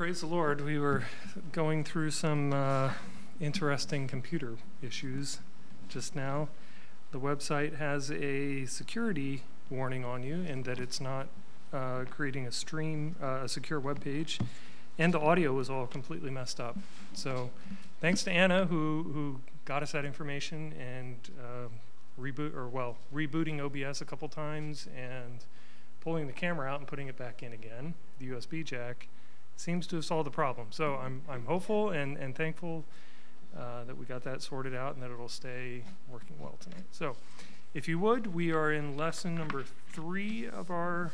praise the Lord. We were going through some uh, interesting computer issues just now. The website has a security warning on you in that it's not uh, creating a stream, uh, a secure web page, and the audio was all completely messed up. So, thanks to Anna who who got us that information and uh, reboot or well rebooting OBS a couple times and pulling the camera out and putting it back in again, the USB jack seems to have solved the problem. So I'm, I'm hopeful and, and thankful uh, that we got that sorted out and that it'll stay working well tonight. So if you would, we are in lesson number three of our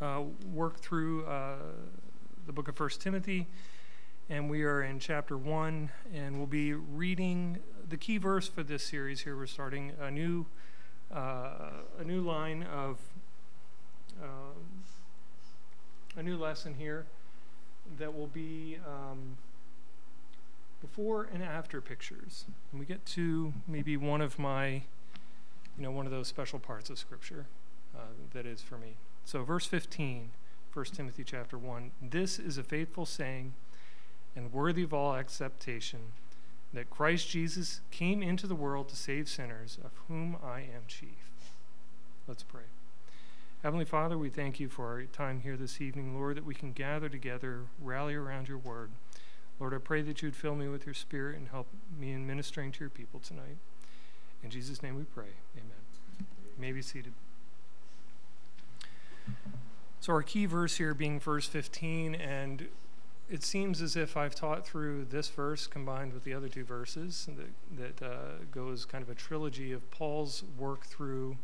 uh, work through uh, the book of First Timothy. And we are in chapter one, and we'll be reading the key verse for this series here. We're starting a new, uh, a new line of um, a new lesson here that will be um, before and after pictures. And we get to maybe one of my, you know, one of those special parts of Scripture uh, that is for me. So, verse 15, 1 Timothy chapter 1 This is a faithful saying and worthy of all acceptation that Christ Jesus came into the world to save sinners, of whom I am chief. Let's pray. Heavenly Father, we thank you for our time here this evening, Lord, that we can gather together, rally around your word. Lord, I pray that you'd fill me with your spirit and help me in ministering to your people tonight. In Jesus' name we pray. Amen. You may be seated. So, our key verse here being verse 15, and it seems as if I've taught through this verse combined with the other two verses that, that uh, goes kind of a trilogy of Paul's work through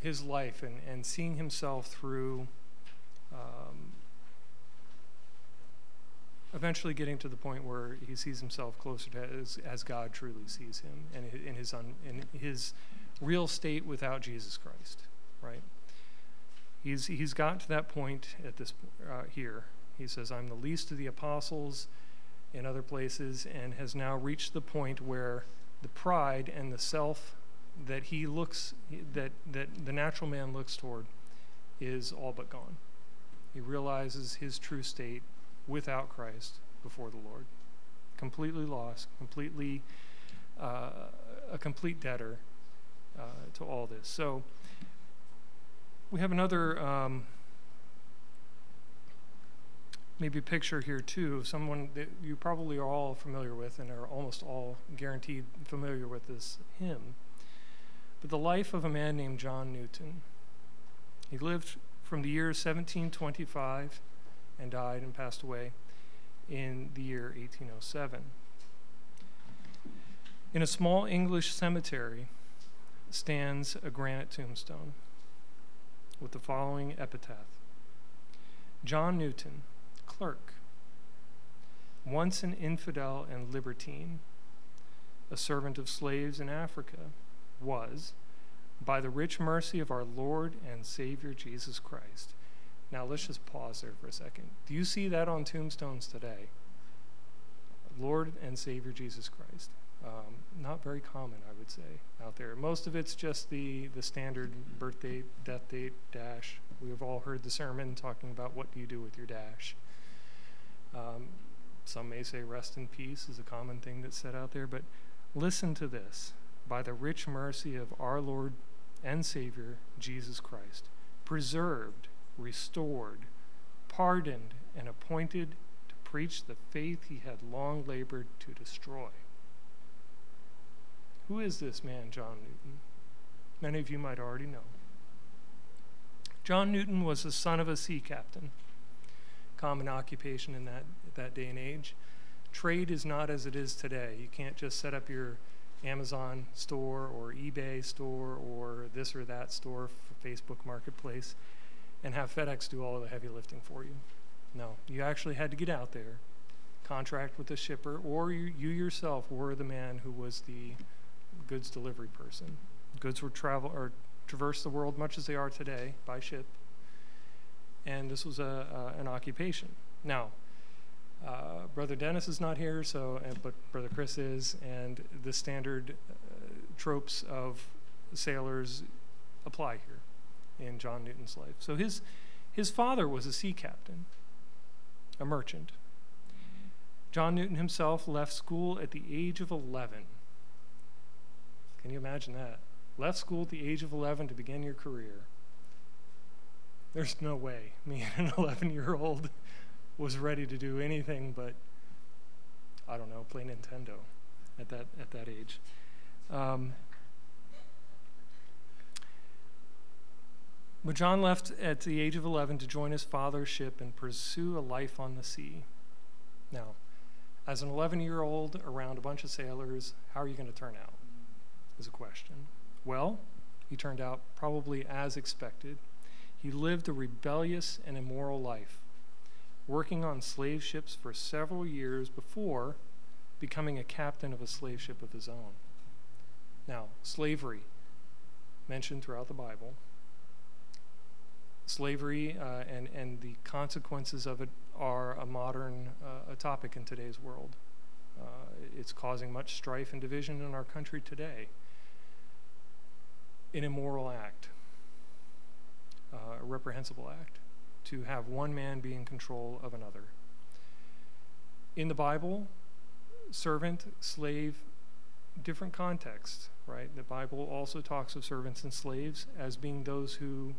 his life and, and seeing himself through um, eventually getting to the point where he sees himself closer to as, as God truly sees him and in his, un, in his real state without Jesus Christ, right? He's, he's gotten to that point at this uh, here. He says, I'm the least of the apostles in other places, and has now reached the point where the pride and the self that he looks that that the natural man looks toward is all but gone. He realizes his true state without Christ before the Lord, completely lost, completely uh, a complete debtor uh, to all this. So we have another. Um, maybe picture here too of someone that you probably are all familiar with and are almost all guaranteed familiar with this hymn but the life of a man named John Newton. He lived from the year 1725 and died and passed away in the year 1807. In a small English cemetery stands a granite tombstone with the following epitaph John Newton, clerk, once an infidel and libertine, a servant of slaves in Africa was by the rich mercy of our Lord and Savior Jesus Christ. Now let's just pause there for a second. Do you see that on tombstones today? Lord and Savior Jesus Christ. Um, not very common, I would say, out there. Most of it's just the, the standard birth date, death date, dash. We've all heard the sermon talking about what do you do with your dash. Um, some may say rest in peace is a common thing that's said out there, but listen to this by the rich mercy of our Lord and Savior, Jesus Christ, preserved, restored, pardoned, and appointed to preach the faith he had long labored to destroy. Who is this man, John Newton? Many of you might already know. John Newton was the son of a sea captain, common occupation in that, that day and age. Trade is not as it is today. You can't just set up your Amazon store or eBay store or this or that store for Facebook Marketplace and have FedEx do all the heavy lifting for you. No, you actually had to get out there, contract with a shipper, or you, you yourself were the man who was the goods delivery person. Goods would travel or traverse the world much as they are today by ship, and this was a, an occupation. Now, uh, Brother Dennis is not here, so but Brother Chris is, and the standard uh, tropes of sailors apply here in John Newton's life. So his his father was a sea captain, a merchant. John Newton himself left school at the age of 11. Can you imagine that? Left school at the age of 11 to begin your career. There's no way me, and an 11 year old, was ready to do anything but, I don't know, play Nintendo at that, at that age. Um, but John left at the age of 11 to join his father's ship and pursue a life on the sea. Now, as an 11 year old around a bunch of sailors, how are you going to turn out? Is a question. Well, he turned out probably as expected. He lived a rebellious and immoral life, working on slave ships for several years before becoming a captain of a slave ship of his own. Now, slavery, mentioned throughout the Bible, slavery uh, and, and the consequences of it are a modern uh, a topic in today's world. Uh, it's causing much strife and division in our country today. An immoral act, uh, a reprehensible act, to have one man be in control of another. In the Bible, servant, slave, different contexts, right? The Bible also talks of servants and slaves as being those who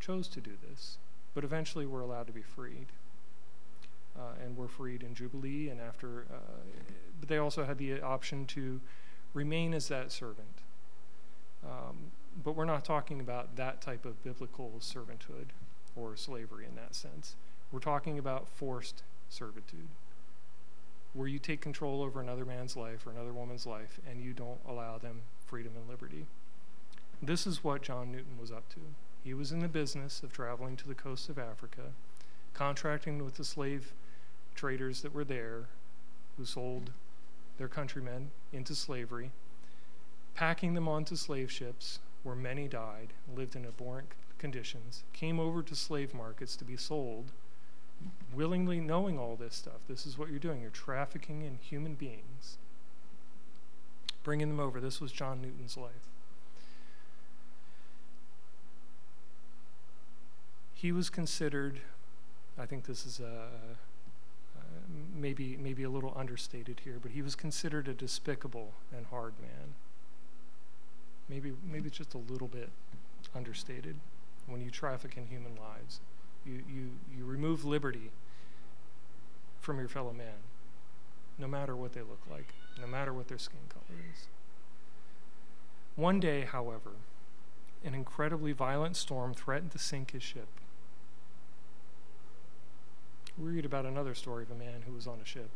chose to do this, but eventually were allowed to be freed. Uh, and were freed in Jubilee, and after, uh, but they also had the option to remain as that servant. Um, but we're not talking about that type of biblical servanthood or slavery in that sense. We're talking about forced servitude, where you take control over another man's life or another woman's life and you don't allow them freedom and liberty. This is what John Newton was up to. He was in the business of traveling to the coast of Africa, contracting with the slave traders that were there who sold their countrymen into slavery, packing them onto slave ships where many died, lived in abhorrent conditions, came over to slave markets to be sold, willingly knowing all this stuff. This is what you're doing. You're trafficking in human beings, bringing them over. This was John Newton's life. he was considered, I think this is a, uh, maybe, maybe a little understated here, but he was considered a despicable and hard man. Maybe, maybe just a little bit understated when you traffic in human lives. You, you, you remove liberty from your fellow man, no matter what they look like, no matter what their skin color is. One day, however, an incredibly violent storm threatened to sink his ship we read about another story of a man who was on a ship,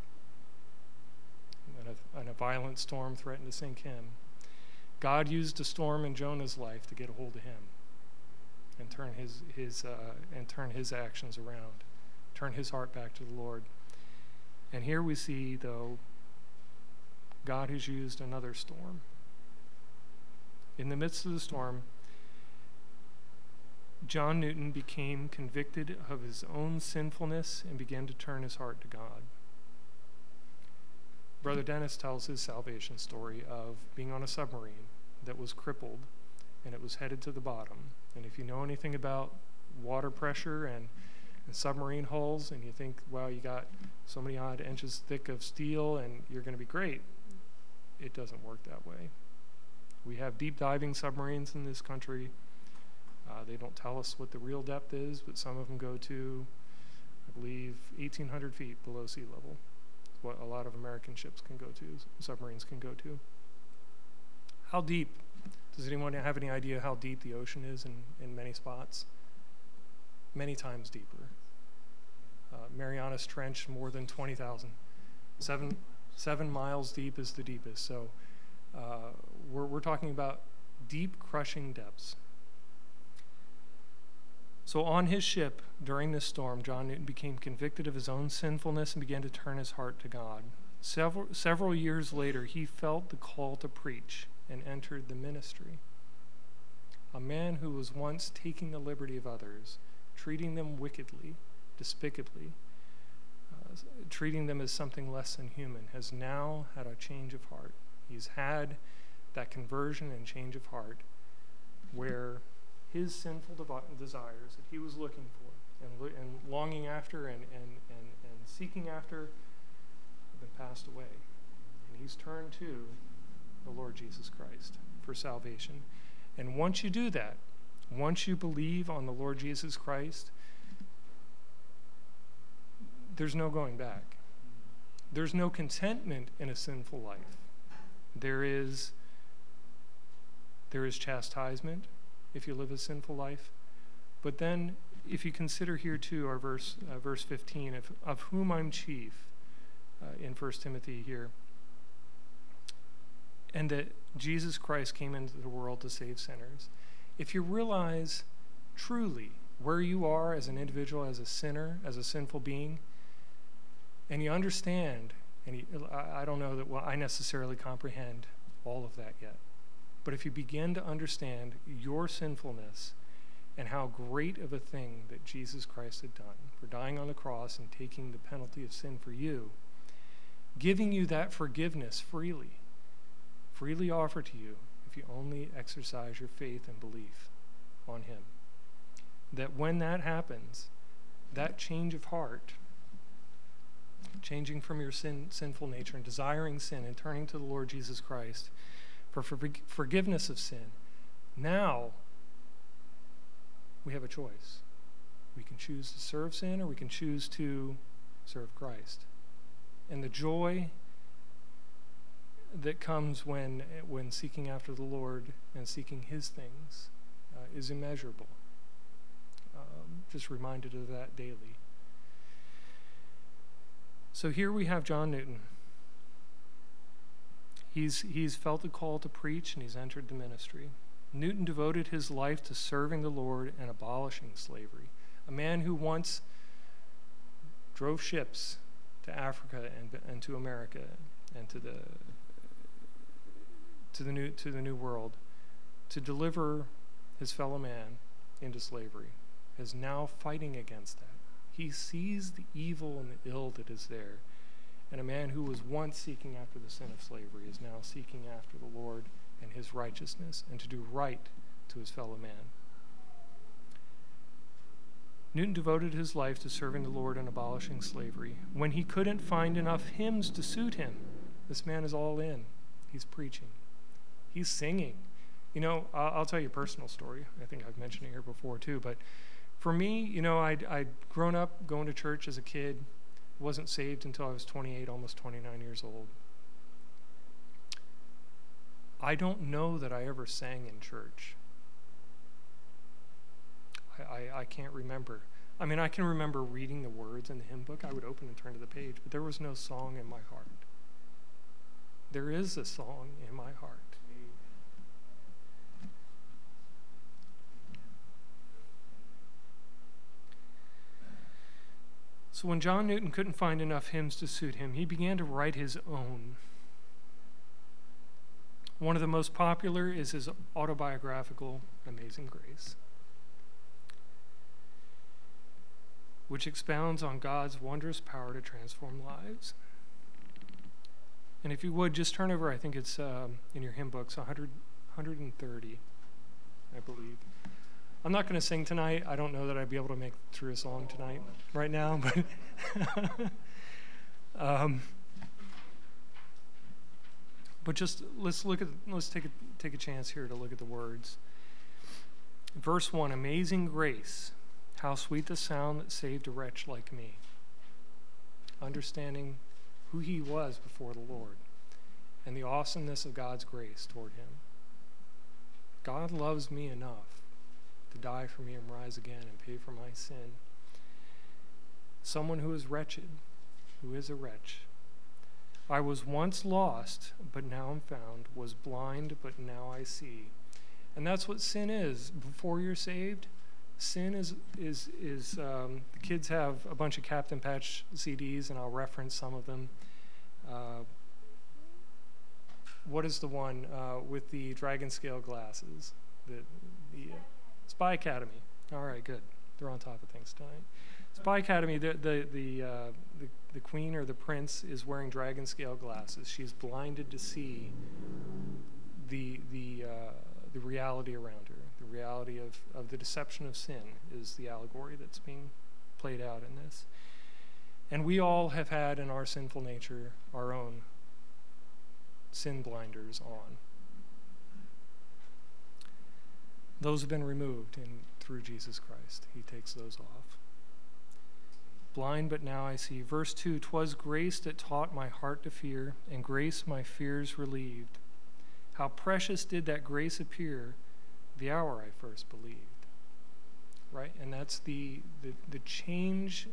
and a, and a violent storm threatened to sink him. God used a storm in Jonah's life to get a hold of him and turn his, his, uh, and turn his actions around, turn his heart back to the Lord. And here we see, though, God has used another storm. In the midst of the storm, John Newton became convicted of his own sinfulness and began to turn his heart to God. Brother Dennis tells his salvation story of being on a submarine that was crippled and it was headed to the bottom. And if you know anything about water pressure and, and submarine hulls and you think, wow, you got so many odd inches thick of steel and you're going to be great, it doesn't work that way. We have deep diving submarines in this country uh, they don't tell us what the real depth is, but some of them go to, I believe, 1,800 feet below sea level. What a lot of American ships can go to, submarines can go to. How deep? Does anyone have any idea how deep the ocean is in, in many spots? Many times deeper. Uh, Marianas Trench, more than 20,000. Seven, seven miles deep is the deepest. So uh, we're, we're talking about deep, crushing depths. So, on his ship during this storm, John Newton became convicted of his own sinfulness and began to turn his heart to God. Several, several years later, he felt the call to preach and entered the ministry. A man who was once taking the liberty of others, treating them wickedly, despicably, uh, treating them as something less than human, has now had a change of heart. He's had that conversion and change of heart where his sinful desires that he was looking for and, and longing after and, and, and, and seeking after have been passed away. And he's turned to the Lord Jesus Christ for salvation. And once you do that, once you believe on the Lord Jesus Christ, there's no going back. There's no contentment in a sinful life. There is there is chastisement if you live a sinful life. But then if you consider here too our verse uh, verse 15 of, of whom I'm chief uh, in 1 Timothy here and that Jesus Christ came into the world to save sinners. If you realize truly where you are as an individual, as a sinner, as a sinful being, and you understand, and you, I, don't know that well, I necessarily comprehend all of that yet, but if you begin to understand your sinfulness and how great of a thing that Jesus Christ had done for dying on the cross and taking the penalty of sin for you, giving you that forgiveness freely, freely offered to you if you only exercise your faith and belief on Him. That when that happens, that change of heart, changing from your sin, sinful nature and desiring sin and turning to the Lord Jesus Christ for, for forgiveness of sin, now we have a choice. We can choose to serve sin or we can choose to serve Christ. And the joy that comes when, when seeking after the Lord and seeking His things uh, is immeasurable. Um, just reminded of that daily. So here we have John Newton. He's, he's felt the call to preach and he's entered the ministry. Newton devoted his life to serving the Lord and abolishing slavery. A man who once drove ships to Africa and, and to America and to the, to, the new, to the New World to deliver his fellow man into slavery is now fighting against that. He sees the evil and the ill that is there. And a man who was once seeking after the sin of slavery is now seeking after the Lord and his righteousness and to do right to his fellow man. Newton devoted his life to serving the Lord and abolishing slavery. When he couldn't find enough hymns to suit him, this man is all in. He's preaching, he's singing. You know, I'll, I'll tell you a personal story. I think I've mentioned it here before too, but for me, you know, I'd, I'd grown up going to church as a kid, wasn't saved until I was 28, almost 29 years old. I don't know that I ever sang in church. I, I, I, can't remember. I mean, I can remember reading the words in the hymn book. I would open and turn to the page, but there was no song in my heart. There is a song in my heart. So when John Newton couldn't find enough hymns to suit him, he began to write his own. One of the most popular is his autobiographical Amazing Grace, which expounds on God's wondrous power to transform lives. And if you would, just turn over, I think it's um, in your hymn books, 100, 130, I believe. I'm not going to sing tonight. I don't know that I'd be able to make through a song tonight, right now, but. um, but just let's look at let's take a take a chance here to look at the words. Verse 1 Amazing grace, how sweet the sound that saved a wretch like me. Understanding who he was before the Lord and the awesomeness of God's grace toward him. God loves me enough die for me and rise again and pay for my sin. Someone who is wretched, who is a wretch, I was once lost, but now I'm found, was blind, but now I see. And that's what sin is. Before you're saved, sin is is is um, the kids have a bunch of Captain Patch CDs, and I'll reference some of them. Uh, what is the one uh, with the dragon scale glasses? The the uh, Spy Academy. All right, good. They're on top of things tonight. Spy Academy. The the the, uh, the the queen or the prince is wearing dragon scale glasses. She's blinded to see the, the, uh, the reality around her. The reality of, of the deception of sin is the allegory that's being played out in this. And we all have had in our sinful nature our own sin blinders on. Those have been removed in, through Jesus Christ. He takes those off. Blind, but now I see. Verse 2 Twas grace that taught my heart to fear, and grace my fears relieved. How precious did that grace appear the hour I first believed. Right? And that's the, the, the change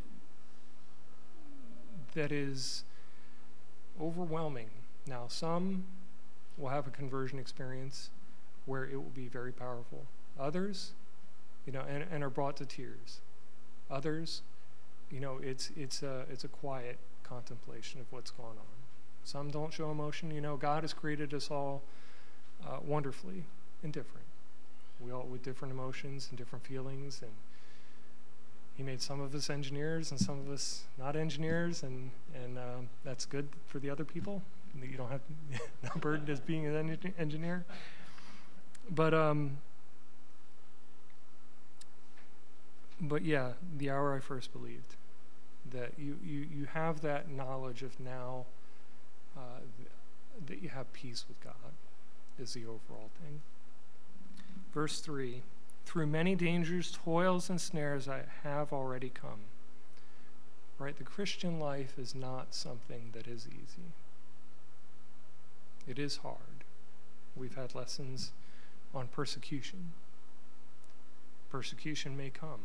that is overwhelming. Now, some will have a conversion experience where it will be very powerful. Others, you know, and, and are brought to tears. Others, you know, it's it's a it's a quiet contemplation of what's going on. Some don't show emotion. You know, God has created us all uh, wonderfully and different. We all with different emotions and different feelings, and He made some of us engineers and some of us not engineers, and and um, that's good for the other people. You don't have no burden as being an engineer. But um, but yeah, the hour I first believed that you, you, you have that knowledge of now uh, that you have peace with God is the overall thing. Verse 3 Through many dangers, toils, and snares I have already come. Right? The Christian life is not something that is easy, it is hard. We've had lessons on persecution. Persecution may come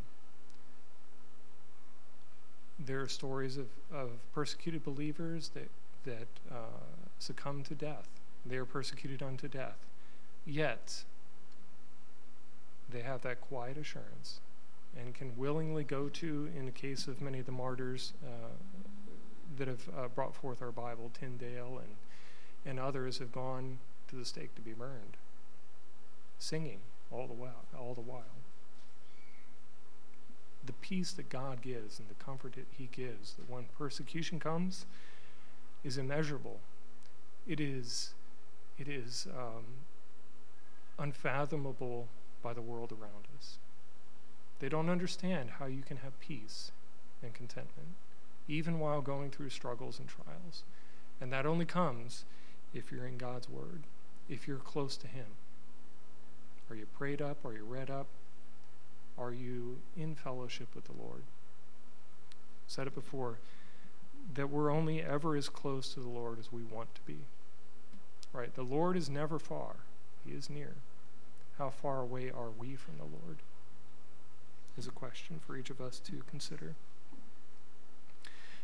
there are stories of, of persecuted believers that, that uh, succumb to death. They are persecuted unto death. Yet, they have that quiet assurance and can willingly go to, in the case of many of the martyrs uh, that have uh, brought forth our Bible, Tyndale and, and others have gone to the stake to be burned, singing all the while. All the while the peace that God gives and the comfort that He gives, that when persecution comes, is immeasurable. It is, it is um, unfathomable by the world around us. They don't understand how you can have peace and contentment, even while going through struggles and trials. And that only comes if you're in God's Word, if you're close to Him. Are you prayed up? Are you read up? Are you in fellowship with the Lord? Said it before that we're only ever as close to the Lord as we want to be. Right? The Lord is never far, He is near. How far away are we from the Lord? Is a question for each of us to consider.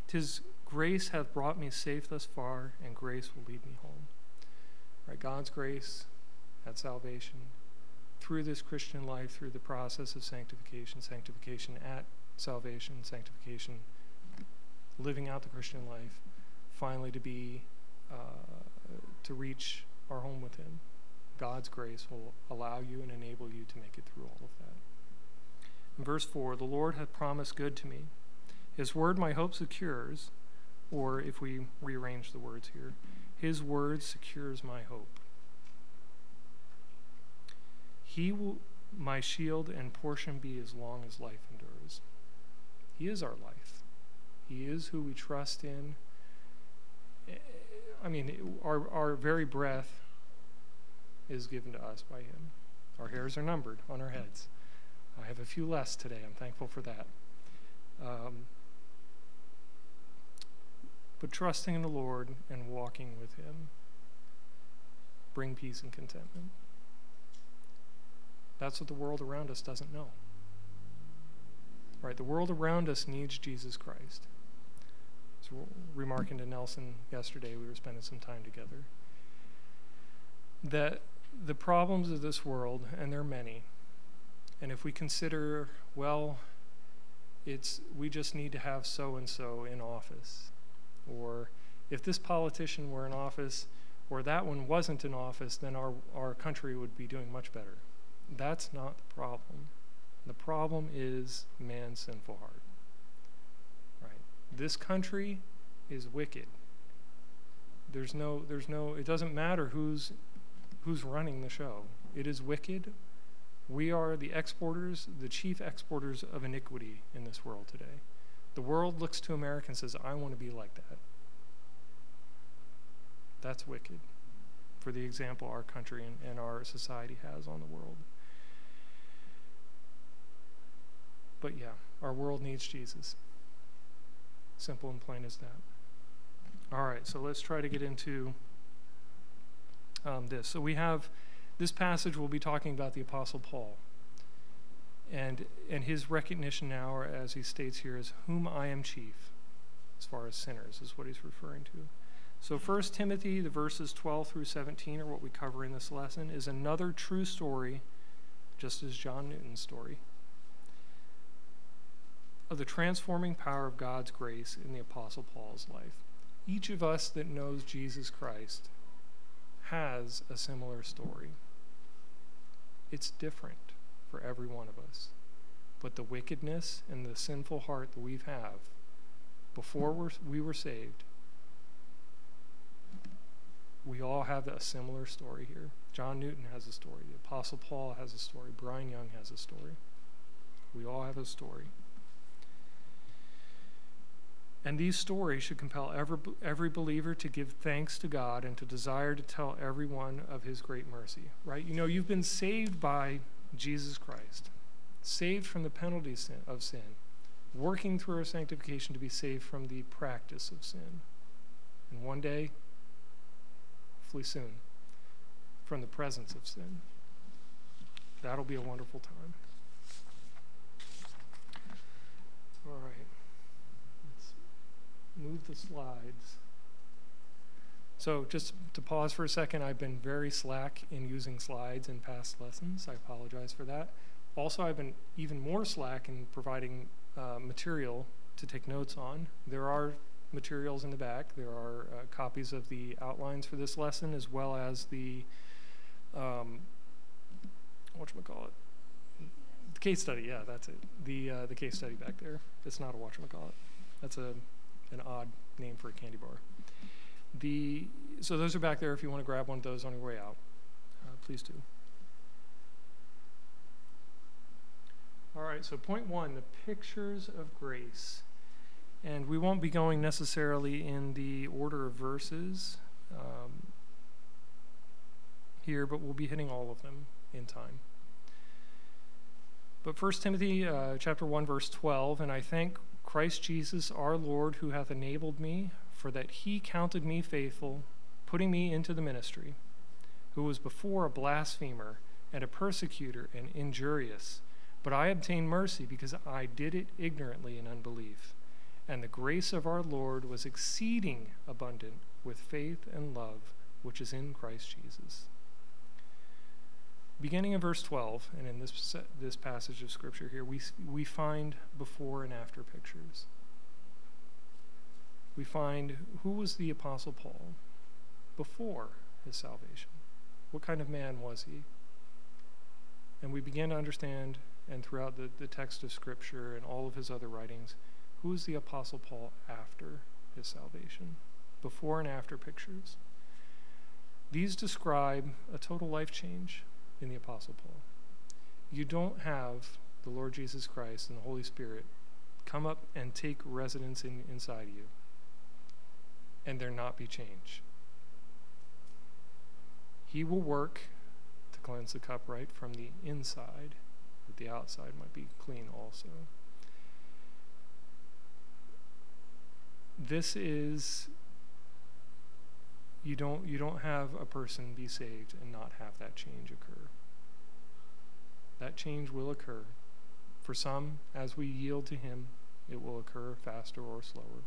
Tis grace hath brought me safe thus far, and grace will lead me home. Right? God's grace at salvation through this Christian life, through the process of sanctification, sanctification at salvation, sanctification, living out the Christian life, finally to be, uh, to reach our home with Him. God's grace will allow you and enable you to make it through all of that. In verse 4, the Lord hath promised good to me. His word my hope secures, or if we rearrange the words here, His word secures my hope. He will my shield and portion be as long as life endures. He is our life. He is who we trust in. I mean, our, our very breath is given to us by Him. Our hairs are numbered on our heads. I have a few less today. I'm thankful for that. Um, but trusting in the Lord and walking with Him bring peace and contentment. That's what the world around us doesn't know. Right? The world around us needs Jesus Christ. So, remarking to Nelson yesterday, we were spending some time together, that the problems of this world, and there are many, and if we consider, well, it's we just need to have so and so in office, or if this politician were in office, or that one wasn't in office, then our, our country would be doing much better. That's not the problem. The problem is man's sinful heart. Right? This country is wicked. There's no there's no it doesn't matter who's who's running the show. It is wicked. We are the exporters, the chief exporters of iniquity in this world today. The world looks to America and says, I want to be like that. That's wicked for the example our country and, and our society has on the world. But yeah, our world needs Jesus. Simple and plain as that. All right, so let's try to get into um, this. So we have this passage, we'll be talking about the Apostle Paul. And, and his recognition now, or as he states here, is whom I am chief, as far as sinners, is what he's referring to. So, 1 Timothy, the verses 12 through 17 are what we cover in this lesson, is another true story, just as John Newton's story, of the transforming power of God's grace in the Apostle Paul's life. Each of us that knows Jesus Christ has a similar story. It's different for every one of us. But the wickedness and the sinful heart that we have before we're, we were saved we all have a similar story here. John Newton has a story. The Apostle Paul has a story. Brian Young has a story. We all have a story. And these stories should compel every, every believer to give thanks to God and to desire to tell everyone of his great mercy, right? You know, you've been saved by Jesus Christ, saved from the penalties of sin, working through our sanctification to be saved from the practice of sin. And one day, hopefully soon, from the presence of sin. That'll be a wonderful time. All right. Move the slides. So, just to pause for a second, I've been very slack in using slides in past lessons. I apologize for that. Also, I've been even more slack in providing uh, material to take notes on. There are materials in the back. There are uh, copies of the outlines for this lesson as well as the, um, whatchamacallit? The case study, yeah, that's it. The, uh, the case study back there. It's not a whatchamacallit. That's a, an odd name for a candy bar. The, so those are back there if you want to grab one of those on your way out. Uh, please do. All right, so point one the pictures of grace. And we won't be going necessarily in the order of verses um, here, but we'll be hitting all of them in time. But 1 Timothy uh, chapter 1 verse 12, and I thank Christ Jesus our Lord who hath enabled me for that he counted me faithful, putting me into the ministry, who was before a blasphemer and a persecutor and injurious, but I obtained mercy because I did it ignorantly in unbelief and the grace of our Lord was exceeding abundant with faith and love which is in Christ Jesus. Beginning in verse 12, and in this, this passage of Scripture here, we, we find before and after pictures. We find who was the Apostle Paul before his salvation? What kind of man was he? And we begin to understand, and throughout the, the text of Scripture and all of his other writings, who is the Apostle Paul after his salvation? Before and after pictures. These describe a total life change in the Apostle Paul. You don't have the Lord Jesus Christ and the Holy Spirit come up and take residence in, inside you and there not be change. He will work to cleanse the cup right from the inside, that the outside might be clean also. this is you don't you don't have a person be saved and not have that change occur. That change will occur. For some, as we yield to him, it will occur faster or slower.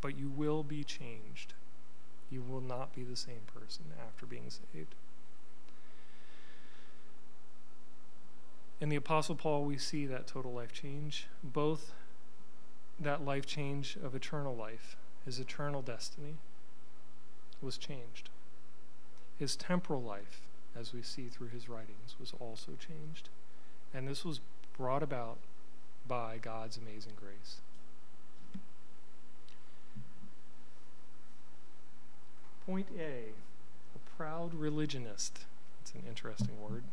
But you will be changed. You will not be the same person after being saved. In the Apostle Paul, we see that total life change, both that life change of eternal life, his eternal destiny, was changed. His temporal life, as we see through his writings, was also changed. And this was brought about by God's amazing grace. Point A a proud religionist. It's an interesting word.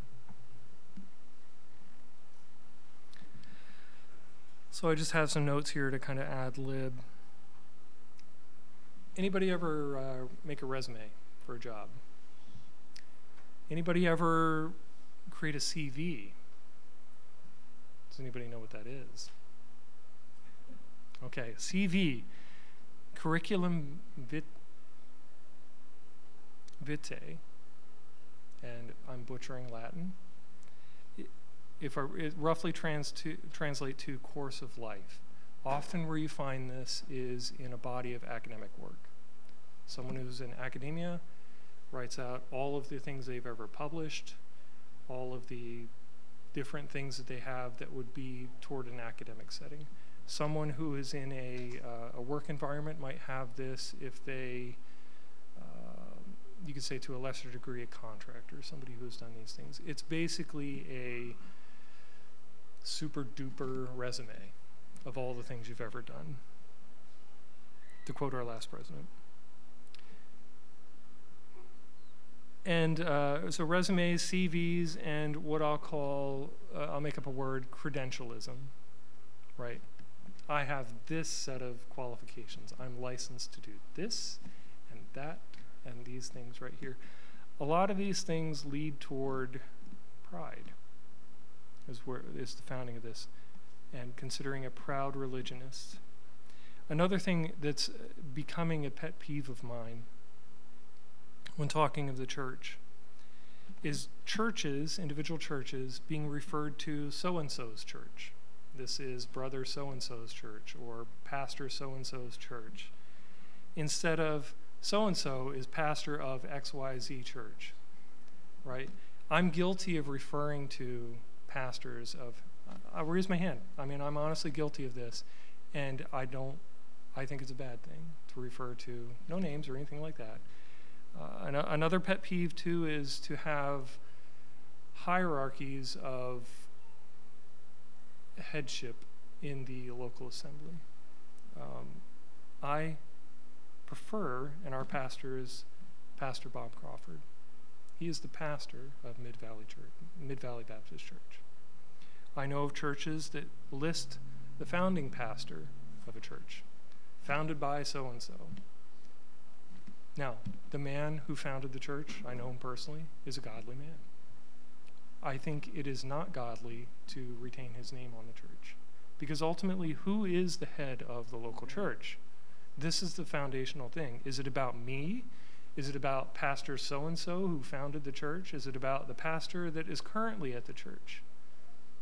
So I just have some notes here to kind of ad lib. Anybody ever uh, make a resume for a job? Anybody ever create a CV? Does anybody know what that is? Okay, CV, curriculum vit- vitae, and I'm butchering Latin. If I, it roughly trans to, translate to course of life. Often where you find this is in a body of academic work. Someone who's in academia writes out all of the things they've ever published, all of the different things that they have that would be toward an academic setting. Someone who is in a, uh, a work environment might have this if they, uh, you could say to a lesser degree, a contractor, somebody who has done these things. It's basically a super duper resume of all the things you've ever done, to quote our last president. And uh, so resumes, CVs, and what I'll call, uh, I'll make up a word, credentialism, right? I have this set of qualifications. I'm licensed to do this and that and these things right here. A lot of these things lead toward pride, is where is the founding of this, and considering a proud religionist. Another thing that's uh, becoming a pet peeve of mine when talking of the church is churches, individual churches, being referred to so and so's church. This is brother so and so's church or pastor so and so's church. Instead of so and so is pastor of XYZ church, right? I'm guilty of referring to pastors of, I'll raise my hand. I mean, I'm honestly guilty of this, and I don't, I think it's a bad thing to refer to, no names or anything like that. Uh, an- another pet peeve, too, is to have hierarchies of headship in the local assembly. Um, I prefer, and our pastor is Pastor Bob Crawford. He is the pastor of Mid Valley Church, Mid Valley Baptist Church. I know of churches that list the founding pastor of a church, founded by so and so. Now, the man who founded the church, I know him personally, is a godly man. I think it is not godly to retain his name on the church. Because ultimately, who is the head of the local church? This is the foundational thing. Is it about me? Is it about Pastor so and so who founded the church? Is it about the pastor that is currently at the church?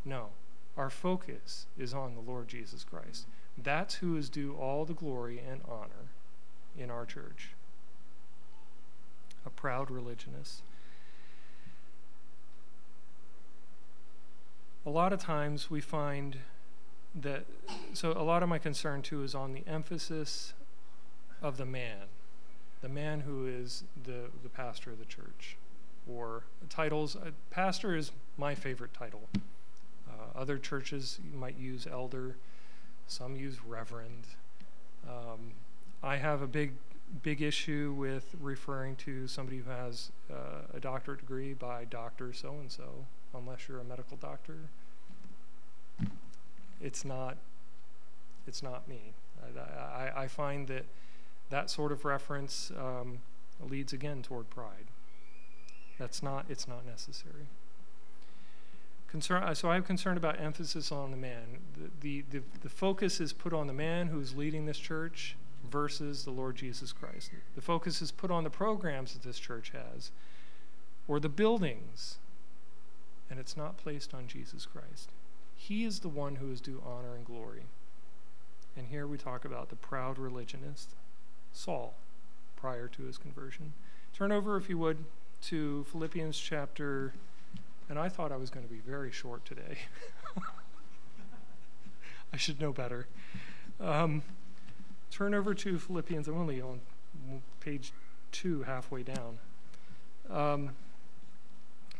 No. Our focus is on the Lord Jesus Christ. That's who is due all the glory and honor in our church a proud religionist. A lot of times we find that, so a lot of my concern too is on the emphasis of the man, the man who is the, the pastor of the church, or titles. Pastor is my favorite title. Other churches might use elder, some use reverend. Um, I have a big big issue with referring to somebody who has uh, a doctorate degree by doctor so and so, unless you're a medical doctor. It's not. It's not me. I, I, I find that that sort of reference um, leads again toward pride. That's not. It's not necessary. Concern, uh, so I'm concerned about emphasis on the man. The, the, the, the focus is put on the man who's leading this church versus the Lord Jesus Christ. The focus is put on the programs that this church has or the buildings, and it's not placed on Jesus Christ. He is the one who is due honor and glory. And here we talk about the proud religionist, Saul, prior to his conversion. Turn over, if you would, to Philippians chapter, and I thought I was going to be very short today. I should know better. Um, Turn over to Philippians. I'm only on page two, halfway down. Um,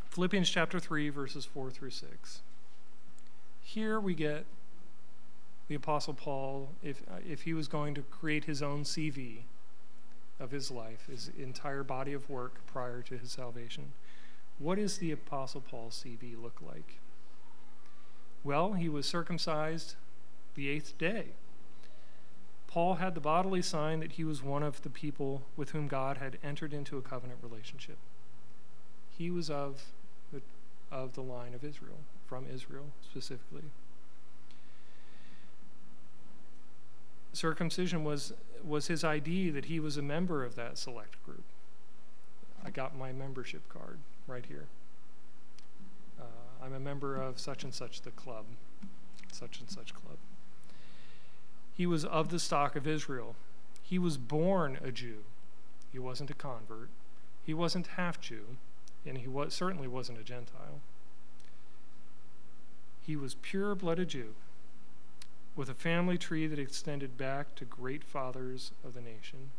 Philippians chapter 3, verses 4 through 6. Here we get the Apostle Paul, if, uh, if he was going to create his own CV of his life, his entire body of work prior to his salvation, what does the Apostle Paul's CV look like? Well, he was circumcised the eighth day. Paul had the bodily sign that he was one of the people with whom God had entered into a covenant relationship. He was of the, of the line of Israel, from Israel specifically. Circumcision was, was his ID that he was a member of that select group. I got my membership card right here. Uh, I'm a member of such and such the club, such and such club. He was of the stock of Israel. He was born a Jew. He wasn't a convert. He wasn't half Jew, and he was, certainly wasn't a Gentile. He was pure blooded Jew with a family tree that extended back to great fathers of the nation.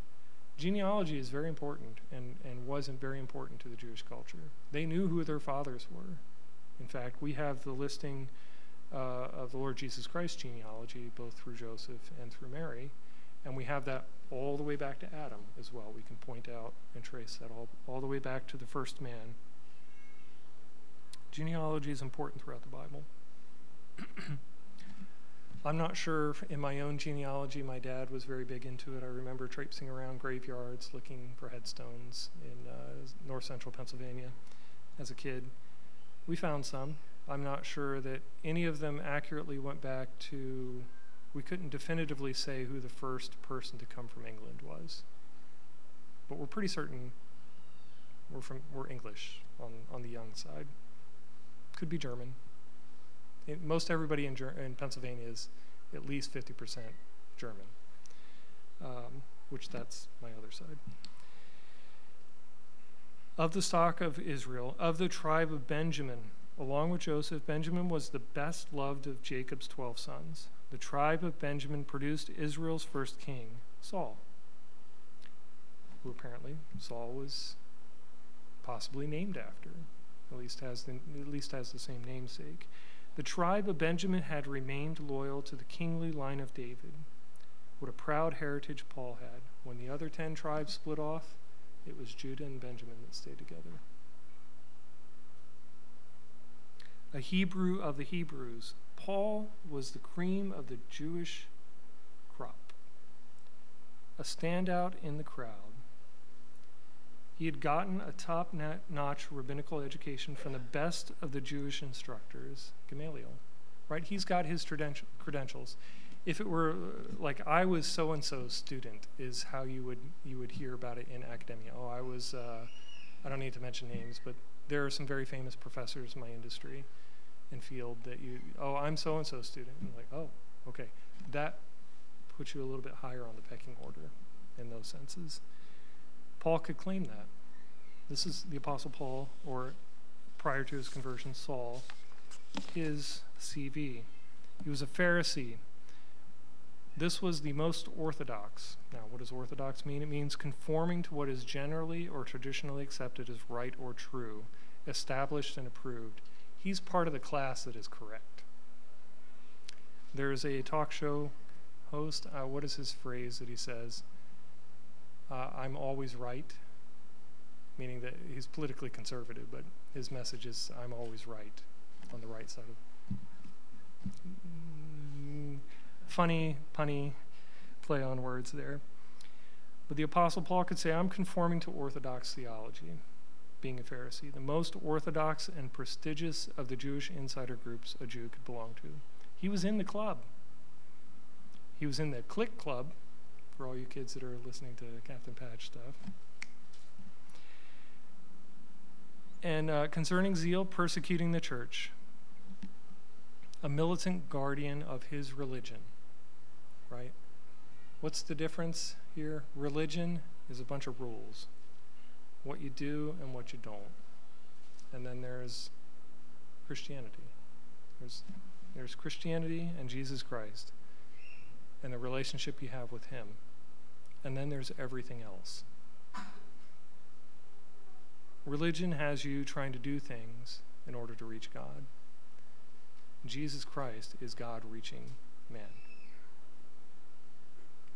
Genealogy is very important and, and wasn't very important to the Jewish culture. They knew who their fathers were. In fact, we have the listing uh, of the Lord Jesus Christ genealogy, both through Joseph and through Mary. And we have that all the way back to Adam as well. We can point out and trace that all, all the way back to the first man. Genealogy is important throughout the Bible. I'm not sure in my own genealogy, my dad was very big into it. I remember traipsing around graveyards looking for headstones in uh, north central Pennsylvania as a kid. We found some. I'm not sure that any of them accurately went back to, we couldn't definitively say who the first person to come from England was. But we're pretty certain we're, from, we're English on, on the young side. Could be German. It, most everybody in, Ger- in Pennsylvania is at least 50% German, um, which that's my other side. Of the stock of Israel, of the tribe of Benjamin, Along with Joseph, Benjamin was the best loved of Jacob's 12 sons. The tribe of Benjamin produced Israel's first king, Saul, who apparently Saul was possibly named after, at least has the, at least has the same namesake. The tribe of Benjamin had remained loyal to the kingly line of David. What a proud heritage Paul had. When the other 10 tribes split off, it was Judah and Benjamin that stayed together. a Hebrew of the Hebrews. Paul was the cream of the Jewish crop, a standout in the crowd. He had gotten a top notch rabbinical education from the best of the Jewish instructors, Gamaliel. Right? He's got his credentials. If it were like I was so and so student, is how you would you would hear about it in academia. Oh, I was. Uh, I don't need to mention names, but there are some very famous professors in my industry and field that you, oh, I'm so and so student. And like, oh, okay. That puts you a little bit higher on the pecking order in those senses. Paul could claim that. This is the Apostle Paul, or prior to his conversion, Saul, his CV. He was a Pharisee. This was the most orthodox. Now, what does orthodox mean? It means conforming to what is generally or traditionally accepted as right or true, established and approved he's part of the class that is correct. There's a talk show host. Uh, what is his phrase that he says? Uh, I'm always right, meaning that he's politically conservative, but his message is I'm always right, on the right side of. Funny, punny play on words there. But the Apostle Paul could say, I'm conforming to Orthodox theology being a Pharisee, the most orthodox and prestigious of the Jewish insider groups a Jew could belong to. He was in the club. He was in the click club, for all you kids that are listening to Captain Patch stuff. And uh, concerning zeal, persecuting the church, a militant guardian of his religion, right? What's the difference here? Religion is a bunch of rules what you do and what you don't. And then there's Christianity. There's, there's Christianity and Jesus Christ and the relationship you have with Him. And then there's everything else. Religion has you trying to do things in order to reach God. Jesus Christ is God reaching man.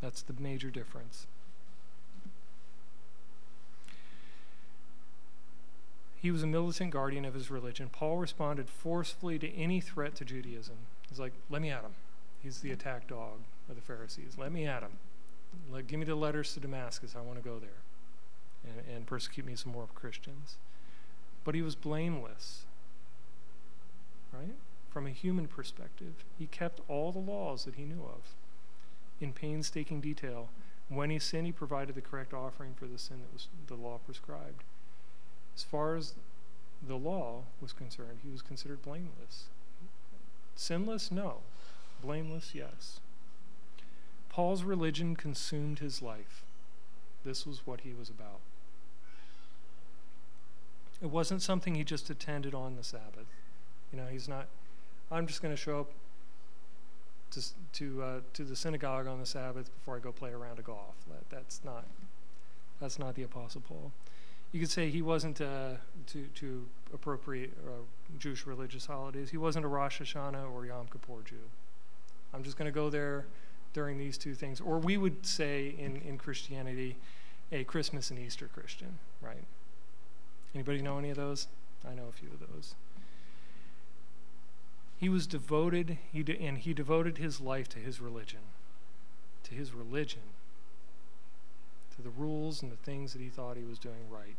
That's the major difference. He was a militant guardian of his religion. Paul responded forcefully to any threat to Judaism. He's like, let me at him. He's the attack dog of the Pharisees. Let me at him. Give me the letters to Damascus. I want to go there and, and persecute me some more of Christians. But he was blameless, right? From a human perspective, he kept all the laws that he knew of in painstaking detail. When he sinned, he provided the correct offering for the sin that was the law prescribed. As far as the law was concerned, he was considered blameless. Sinless? No. Blameless? Yes. Paul's religion consumed his life. This was what he was about. It wasn't something he just attended on the Sabbath. You know, he's not, I'm just going to show up to, to, uh, to the synagogue on the Sabbath before I go play a round of golf. That, that's, not, that's not the Apostle Paul. You could say he wasn't uh, to, to appropriate uh, Jewish religious holidays. He wasn't a Rosh Hashanah or Yom Kippur Jew. I'm just going to go there during these two things. Or we would say in, in Christianity, a Christmas and Easter Christian, right? Anybody know any of those? I know a few of those. He was devoted, he de- and he devoted his life to his religion, to his religion, to the rules and the things that he thought he was doing right.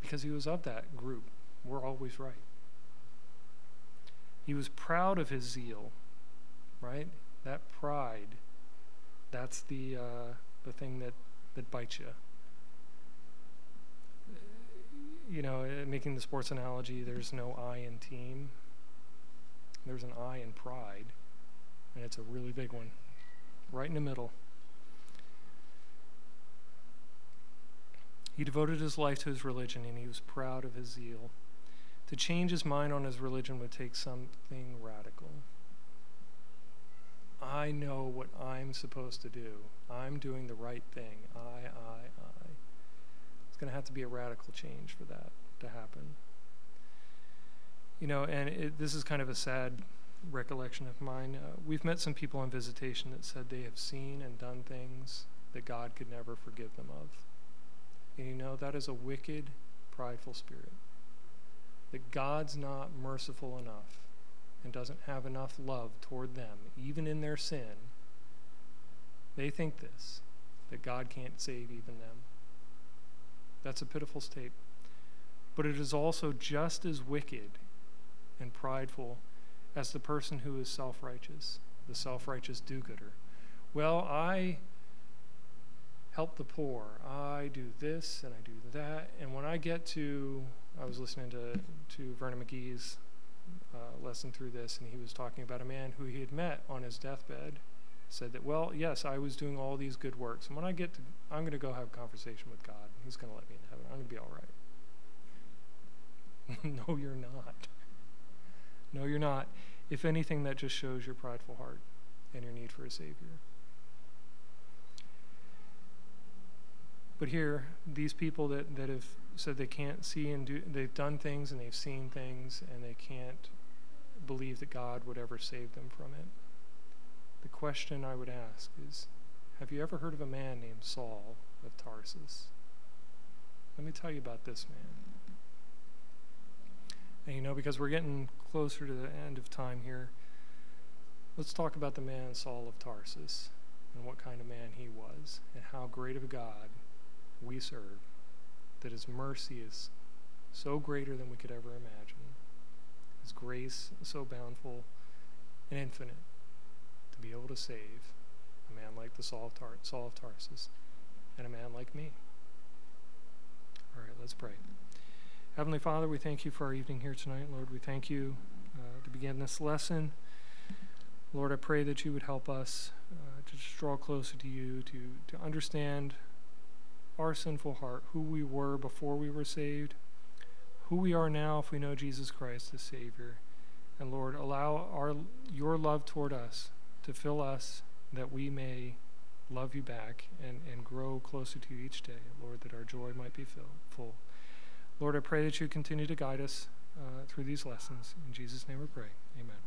Because he was of that group. We're always right. He was proud of his zeal, right? That pride, that's the, uh, the thing that, that bites you. You know, uh, making the sports analogy, there's no I in team. There's an I in pride, and it's a really big one, right in the middle. He devoted his life to his religion, and he was proud of his zeal. To change his mind on his religion would take something radical. I know what I'm supposed to do. I'm doing the right thing. I, I, I. It's going to have to be a radical change for that to happen. You know, and it, this is kind of a sad recollection of mine. Uh, we've met some people on visitation that said they have seen and done things that God could never forgive them of. And you know, that is a wicked, prideful spirit. That God's not merciful enough and doesn't have enough love toward them, even in their sin, they think this, that God can't save even them. That's a pitiful state. But it is also just as wicked and prideful as the person who is self righteous, the self righteous do gooder. Well, I help the poor. I do this and I do that. And when I get to, I was listening to, to Vernon McGee's uh, lesson through this, and he was talking about a man who he had met on his deathbed. Said that, well, yes, I was doing all these good works. And when I get to, I'm going to go have a conversation with God. He's going to let me in heaven. I'm going to be all right. no, you're not. No, you're not. If anything, that just shows your prideful heart and your need for a Savior. But here, these people that, that have said they can't see and do, they've done things and they've seen things and they can't believe that God would ever save them from it. The question I would ask is Have you ever heard of a man named Saul of Tarsus? Let me tell you about this man. And you know, because we're getting closer to the end of time here, let's talk about the man Saul of Tarsus and what kind of man he was and how great of a God we serve, that his mercy is so greater than we could ever imagine, his grace so bountiful and infinite to be able to save a man like the Saul of, Tar- Saul of Tarsus and a man like me. All right, let's pray. Heavenly Father, we thank you for our evening here tonight. Lord, we thank you uh, to begin this lesson. Lord, I pray that you would help us uh, to just draw closer to you, to, to understand our sinful heart, who we were before we were saved, who we are now if we know Jesus Christ as Savior. And Lord, allow our your love toward us to fill us that we may love you back and, and grow closer to you each day, Lord, that our joy might be fill, full. Lord, I pray that you continue to guide us uh, through these lessons. In Jesus' name we pray. Amen.